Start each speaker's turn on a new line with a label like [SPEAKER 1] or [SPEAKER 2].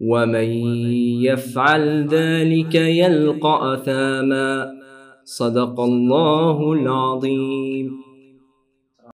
[SPEAKER 1] ومن يفعل ذلك يلقى أثاما. صدق الله العظيم.